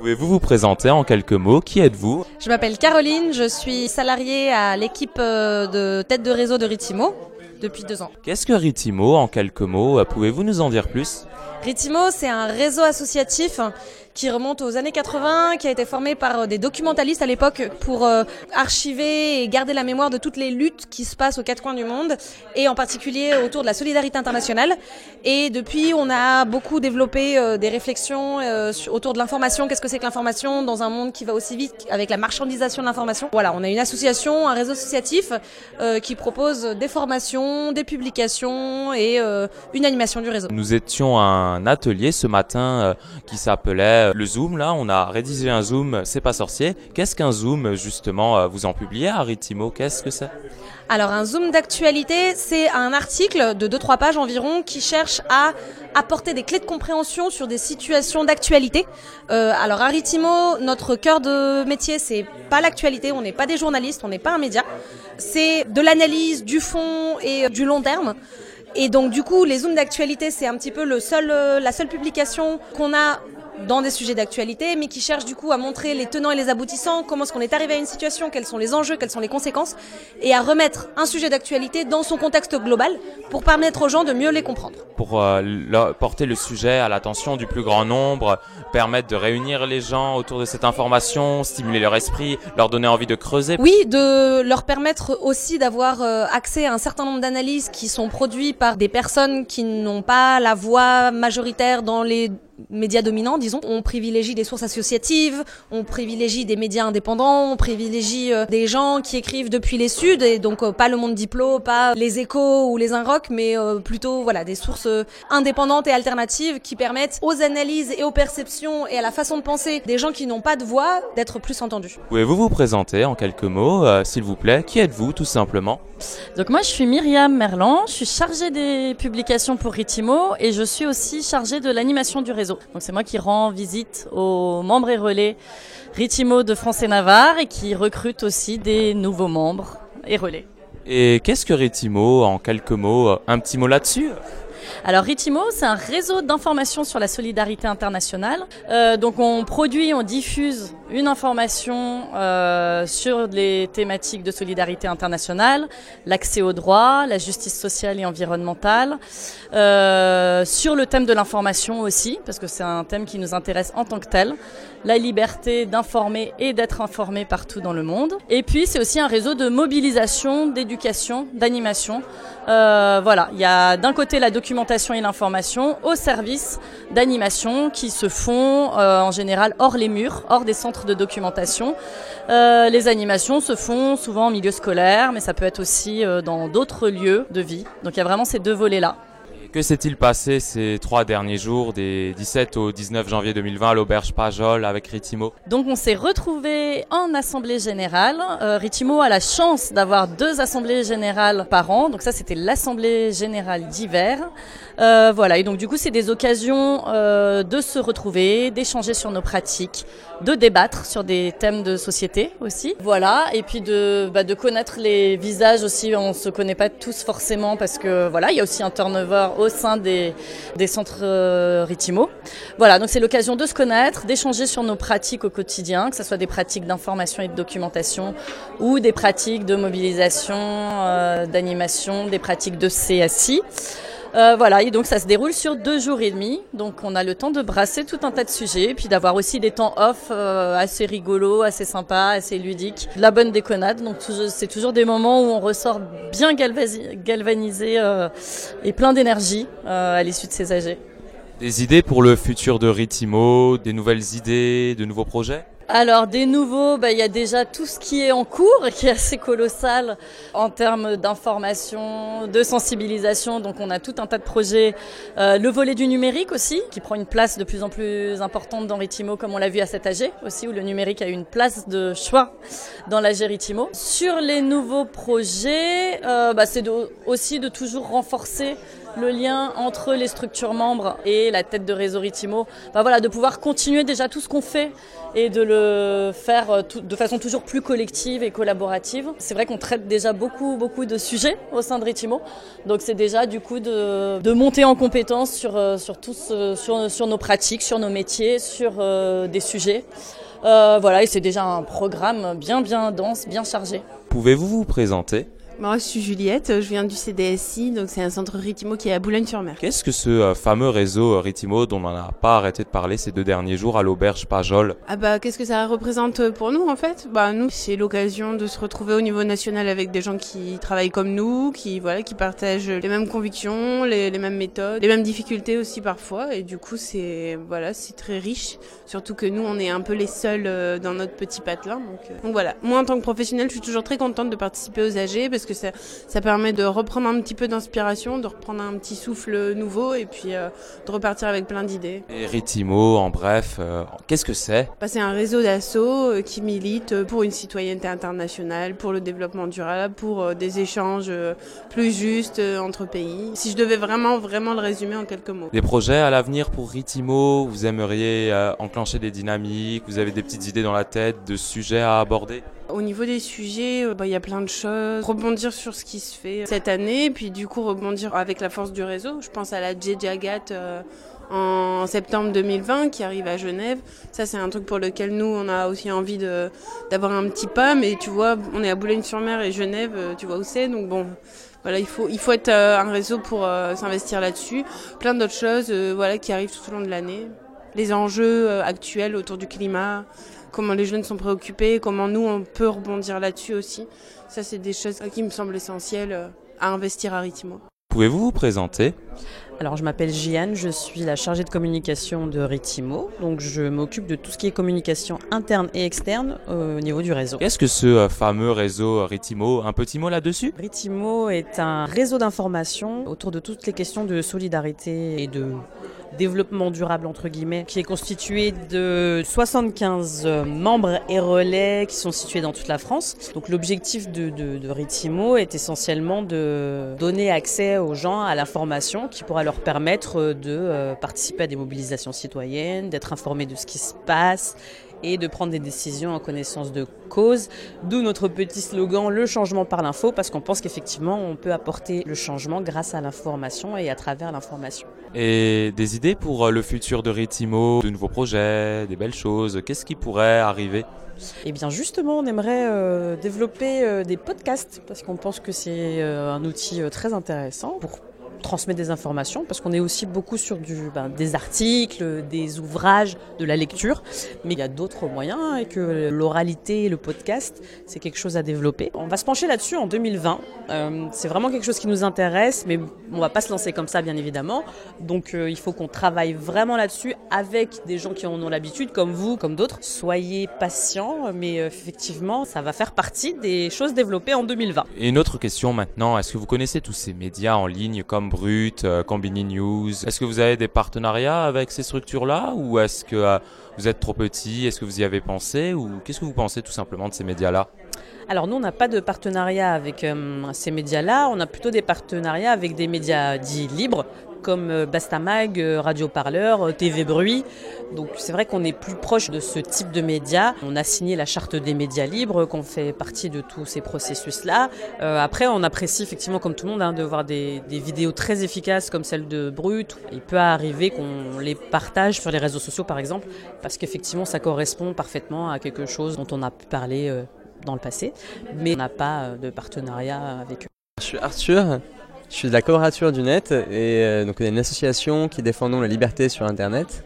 Pouvez-vous vous présenter en quelques mots Qui êtes-vous Je m'appelle Caroline, je suis salariée à l'équipe euh, de tête de réseau de Ritimo depuis deux ans. Qu'est-ce que Ritimo en quelques mots Pouvez-vous nous en dire plus Ritimo, c'est un réseau associatif qui remonte aux années 80, qui a été formé par euh, des documentalistes à l'époque pour euh, archiver et garder la mémoire de toutes les luttes qui se passent aux quatre coins du monde, et en particulier autour de la solidarité internationale. Et depuis, on a beaucoup développé euh, des réflexions autour de l'information. Qu'est-ce que c'est que l'information dans un monde qui va aussi vite avec la marchandisation de l'information? Voilà, on a une association, un réseau associatif qui propose des formations, des publications et une animation du réseau. Nous étions à un atelier ce matin qui s'appelait euh, le Zoom, là, on a rédigé un Zoom, c'est pas sorcier. Qu'est-ce qu'un Zoom, justement euh, Vous en publiez Ritimo Qu'est-ce que c'est? Alors un zoom d'actualité, c'est un article de 2-3 pages environ qui cherche à apporter des clés de compréhension sur des situations d'actualité. Euh, alors à Ritimo, notre cœur de métier, c'est pas l'actualité, on n'est pas des journalistes, on n'est pas un média. C'est de l'analyse, du fond et du long terme. Et donc du coup, les zooms d'actualité, c'est un petit peu le seul, la seule publication qu'on a dans des sujets d'actualité, mais qui cherche du coup à montrer les tenants et les aboutissants, comment est-ce qu'on est arrivé à une situation, quels sont les enjeux, quelles sont les conséquences, et à remettre un sujet d'actualité dans son contexte global pour permettre aux gens de mieux les comprendre. Pour euh, porter le sujet à l'attention du plus grand nombre, permettre de réunir les gens autour de cette information, stimuler leur esprit, leur donner envie de creuser. Oui, de leur permettre aussi d'avoir euh, accès à un certain nombre d'analyses qui sont produites par des personnes qui n'ont pas la voix majoritaire dans les médias dominants, disons. On privilégie des sources associatives, on privilégie des médias indépendants, on privilégie euh, des gens qui écrivent depuis les Suds, et donc euh, pas le monde diplo, pas les échos ou les Inrock, mais euh, plutôt voilà des sources indépendantes et alternatives qui permettent aux analyses et aux perceptions et à la façon de penser des gens qui n'ont pas de voix d'être plus entendus. Pouvez-vous vous présenter en quelques mots, s'il vous plaît? Qui êtes-vous tout simplement? Donc moi je suis Myriam Merlan, je suis chargée des publications pour Ritimo et je suis aussi chargée de l'animation du réseau. Donc c'est moi qui rends visite aux membres et relais Ritimo de France et Navarre et qui recrute aussi des nouveaux membres et relais. Et qu'est-ce que Ritimo en quelques mots Un petit mot là-dessus? Alors Ritimo, c'est un réseau d'information sur la solidarité internationale. Euh, donc on produit, on diffuse une information euh, sur les thématiques de solidarité internationale, l'accès aux droits, la justice sociale et environnementale, euh, sur le thème de l'information aussi, parce que c'est un thème qui nous intéresse en tant que tel, la liberté d'informer et d'être informé partout dans le monde. Et puis c'est aussi un réseau de mobilisation, d'éducation, d'animation. Euh, voilà, il y a d'un côté la documentation et l'information au service d'animation qui se font euh, en général hors les murs, hors des centres de documentation. Euh, les animations se font souvent en milieu scolaire, mais ça peut être aussi euh, dans d'autres lieux de vie. Donc il y a vraiment ces deux volets-là. Que s'est-il passé ces trois derniers jours, des 17 au 19 janvier 2020 à l'auberge Pajol avec Ritimo? Donc on s'est retrouvé en assemblée générale. Euh, Ritimo a la chance d'avoir deux assemblées générales par an. Donc ça c'était l'assemblée générale d'hiver. Euh, voilà, et donc du coup c'est des occasions euh, de se retrouver, d'échanger sur nos pratiques, de débattre sur des thèmes de société aussi. Voilà, et puis de, bah, de connaître les visages aussi. On se connaît pas tous forcément parce que voilà, il y a aussi un turnover au sein des, des centres euh, Ritimo. Voilà, donc c'est l'occasion de se connaître, d'échanger sur nos pratiques au quotidien, que ce soit des pratiques d'information et de documentation ou des pratiques de mobilisation, euh, d'animation, des pratiques de CSI. Euh, voilà, et donc ça se déroule sur deux jours et demi. Donc on a le temps de brasser tout un tas de sujets, puis d'avoir aussi des temps off euh, assez rigolos, assez sympas, assez ludiques. La bonne déconnade, donc c'est toujours des moments où on ressort bien galvanisé euh, et plein d'énergie à l'issue de ces AG. Des idées pour le futur de Ritimo, des nouvelles idées, de nouveaux projets? Alors des nouveaux, bah, il y a déjà tout ce qui est en cours, qui est assez colossal en termes d'information, de sensibilisation. Donc on a tout un tas de projets. Euh, le volet du numérique aussi, qui prend une place de plus en plus importante dans Ritimo, comme on l'a vu à cet AG aussi, où le numérique a une place de choix dans l'AG Ritimo. Sur les nouveaux projets, euh, bah, c'est aussi de toujours renforcer le lien entre les structures membres et la tête de réseau Ritimo, bah voilà, de pouvoir continuer déjà tout ce qu'on fait et de le faire euh, de façon toujours plus collective et collaborative. C'est vrai qu'on traite déjà beaucoup, beaucoup de sujets au sein de Ritimo, donc c'est déjà du coup de, de monter en compétence sur, euh, sur, sur, sur nos pratiques, sur nos métiers, sur euh, des sujets. Euh, voilà, et c'est déjà un programme bien, bien dense, bien chargé. Pouvez-vous vous présenter? Moi, je suis Juliette, je viens du CDSI, donc c'est un centre Ritimo qui est à Boulogne-sur-Mer. Qu'est-ce que ce euh, fameux réseau euh, Ritimo dont on n'a pas arrêté de parler ces deux derniers jours à l'auberge Pajol? Ah bah, qu'est-ce que ça représente pour nous en fait? Bah nous, c'est l'occasion de se retrouver au niveau national avec des gens qui travaillent comme nous, qui voilà, qui partagent les mêmes convictions, les, mêmes méthodes, les mêmes difficultés aussi parfois, et du coup c'est voilà, c'est très riche. Surtout que nous, on est un peu les seuls euh, dans notre petit patelin, donc, donc voilà. Moi, en tant que professionnelle, je suis toujours très contente de participer aux AG parce que que ça, ça permet de reprendre un petit peu d'inspiration, de reprendre un petit souffle nouveau et puis euh, de repartir avec plein d'idées. Et Ritimo, en bref, euh, qu'est-ce que c'est? Bah, C'est un réseau d'assauts euh, qui milite pour une citoyenneté internationale, pour le développement durable, pour des échanges plus justes entre pays. Si je devais vraiment, vraiment le résumer en quelques mots. Des projets à l'avenir pour Ritimo? Vous aimeriez enclencher des dynamiques? Vous avez des petites idées dans la tête de sujets à aborder? Au niveau des sujets, euh, bah, il y a plein de choses. Rebondir sur ce qui se fait cette année, puis du coup rebondir avec la force du réseau. Je pense à la J-Jagat euh, en septembre 2020 qui arrive à Genève. Ça, c'est un truc pour lequel nous, on a aussi envie d'avoir un petit pas. Mais tu vois, on est à Boulogne-sur-Mer et Genève, euh, tu vois où c'est. Donc bon, voilà, il faut, il faut être un réseau pour s'investir là-dessus. Plein d'autres choses voilà, qui arrivent tout au long de l'année. Les enjeux actuels autour du climat, comment les jeunes sont préoccupés, comment nous on peut rebondir là-dessus aussi. Ça, c'est des choses qui me semblent essentielles euh, à investir à Ritimo. Pouvez-vous vous présenter? Alors je m'appelle Jiane, je suis la chargée de communication de Ritimo, donc je m'occupe de tout ce qui est communication interne et externe au niveau du réseau. Qu'est-ce que ce euh, fameux réseau Ritimo Un petit mot là-dessus? Ritimo est un réseau d'information autour de toutes les questions de solidarité et de développement durable entre guillemets, qui est constitué de 75 membres et relais qui sont situés dans toute la France. Donc l'objectif de, de, de, Ritimo est essentiellement de donner accès aux gens à l'information qui pourra leur permettre de euh, participer à des mobilisations citoyennes, d'être informés de ce qui se passe et de prendre des décisions en connaissance de cause. D'où notre petit slogan le changement par l'info, parce qu'on pense qu'effectivement on peut apporter le changement grâce à l'information et à travers l'information. Et des idées pour euh, le futur de Ritimo, de nouveaux projets, des belles choses, qu'est-ce qui pourrait arriver? Eh bien justement, on aimerait euh, développer euh, des podcasts parce qu'on pense que c'est un outil très intéressant pour transmettre des informations parce qu'on est aussi beaucoup sur du, ben, des articles, des ouvrages, de la lecture, mais il y a d'autres moyens et que l'oralité, le podcast, c'est quelque chose à développer. On va se pencher là-dessus en 2020. Euh, c'est vraiment quelque chose qui nous intéresse, mais on va pas se lancer comme ça, bien évidemment. Donc euh, il faut qu'on travaille vraiment là-dessus avec des gens qui en ont l'habitude, comme vous, comme d'autres. Soyez patients, mais euh, effectivement, ça va faire partie des choses développées en 2020. Et une autre question maintenant, est-ce que vous connaissez tous ces médias en ligne comme Brut, euh, Combini News. Est-ce que vous avez des partenariats avec ces structures-là ou est-ce que euh, vous êtes trop petit? Est-ce que vous y avez pensé ou qu'est-ce que vous pensez tout simplement de ces médias-là? Alors nous, on n'a pas de partenariat avec euh, ces médias-là, on a plutôt des partenariats avec des médias dits libres, comme euh, Bastamag, euh, Radio Parleur, TV Bruit. Donc c'est vrai qu'on est plus proche de ce type de médias. On a signé la charte des médias libres, qu'on fait partie de tous ces processus-là. après, on apprécie effectivement, comme tout le monde, hein, de voir des, vidéos très efficaces comme celle de Brut. Il peut arriver qu'on les partage sur les réseaux sociaux, par exemple, parce qu'effectivement, ça correspond parfaitement à quelque chose dont on a pu parler dans le passé, mais on n'a pas de partenariat avec eux. Je suis Arthur, je suis de la colorature du net et euh, donc on est une association qui défendons la liberté sur Internet.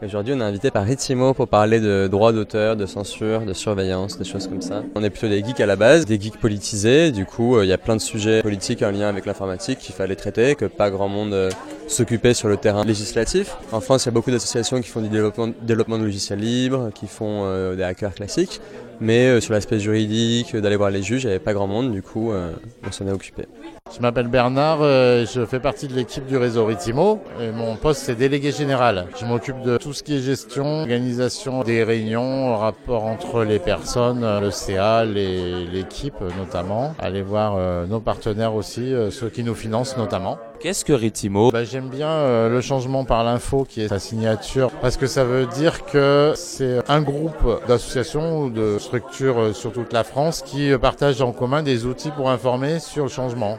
Aujourd'hui, on est invité par Ritimo pour parler de droits d'auteur, de censure, de surveillance, des choses comme ça. On est plutôt des geeks à la base, des geeks politisés. Du coup, euh, il y a plein de sujets politiques en lien avec l'informatique qu'il fallait traiter, que pas grand monde euh, s'occupait sur le terrain législatif. En France, il y a beaucoup d'associations qui font du développement de logiciels libres, qui font des hackers classiques. Mais euh, sur l'aspect juridique, d'aller voir les juges, il n'y avait pas grand monde, du coup, on s'en est occupé. Je m'appelle Bernard, je fais partie de l'équipe du réseau Ritimo et mon poste c'est délégué général. Je m'occupe de tout ce qui est gestion, organisation des réunions, rapport entre les personnes, le CA, l'équipe notamment, aller voir nos partenaires aussi, ceux qui nous financent notamment. Qu'est-ce que Ritimo? Bah, J'aime bien euh, le changement par l'info qui est sa signature parce que ça veut dire que c'est un groupe d'associations ou de structures euh, sur toute la France qui euh, partagent en commun des outils pour informer sur le changement.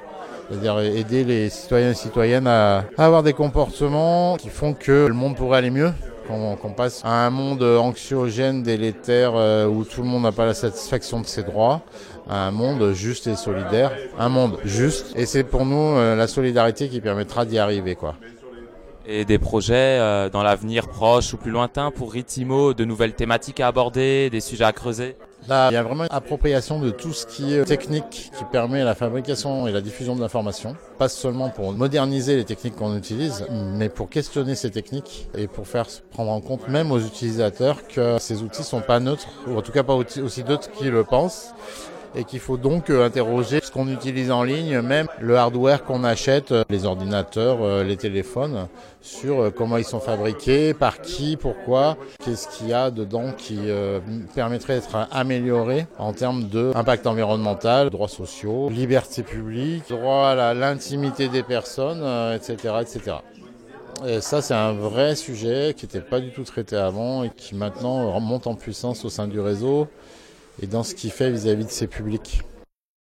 C'est-à-dire aider les citoyens et citoyennes à, avoir des comportements qui font que le monde pourrait aller mieux qu'on passe à un monde anxiogène, délétère, où tout le monde n'a pas la satisfaction de ses droits, un monde juste et solidaire, un monde juste. Et c'est pour nous euh, la solidarité qui permettra d'y arriver, quoi. Et des projets euh, dans l'avenir proche ou plus lointain pour Ritimo, de nouvelles thématiques à aborder, des sujets à creuser? Là, il y a vraiment une appropriation de tout ce qui est technique qui permet la fabrication et la diffusion de l'information. Pas seulement pour moderniser les techniques qu'on utilise, mais pour questionner ces techniques et pour faire prendre en compte même aux utilisateurs que ces outils sont pas neutres, ou en tout cas pas aussi neutres qu'ils le pensent et qu'il faut donc euh, interroger ce qu'on utilise en ligne, même le hardware qu'on achète, euh, les ordinateurs, euh, les téléphones, sur comment ils sont fabriqués, par qui, pourquoi, qu'est-ce qu'il y a dedans qui permettrait d'être amélioré en termes d'impact environnemental, droits sociaux, liberté publique, droit à l'intimité des personnes, etc., etc. Et ça, c'est un vrai sujet qui n'était pas du tout traité avant et qui maintenant monte en puissance au sein du réseau et dans ce qu'il fait vis-à-vis de ses publics.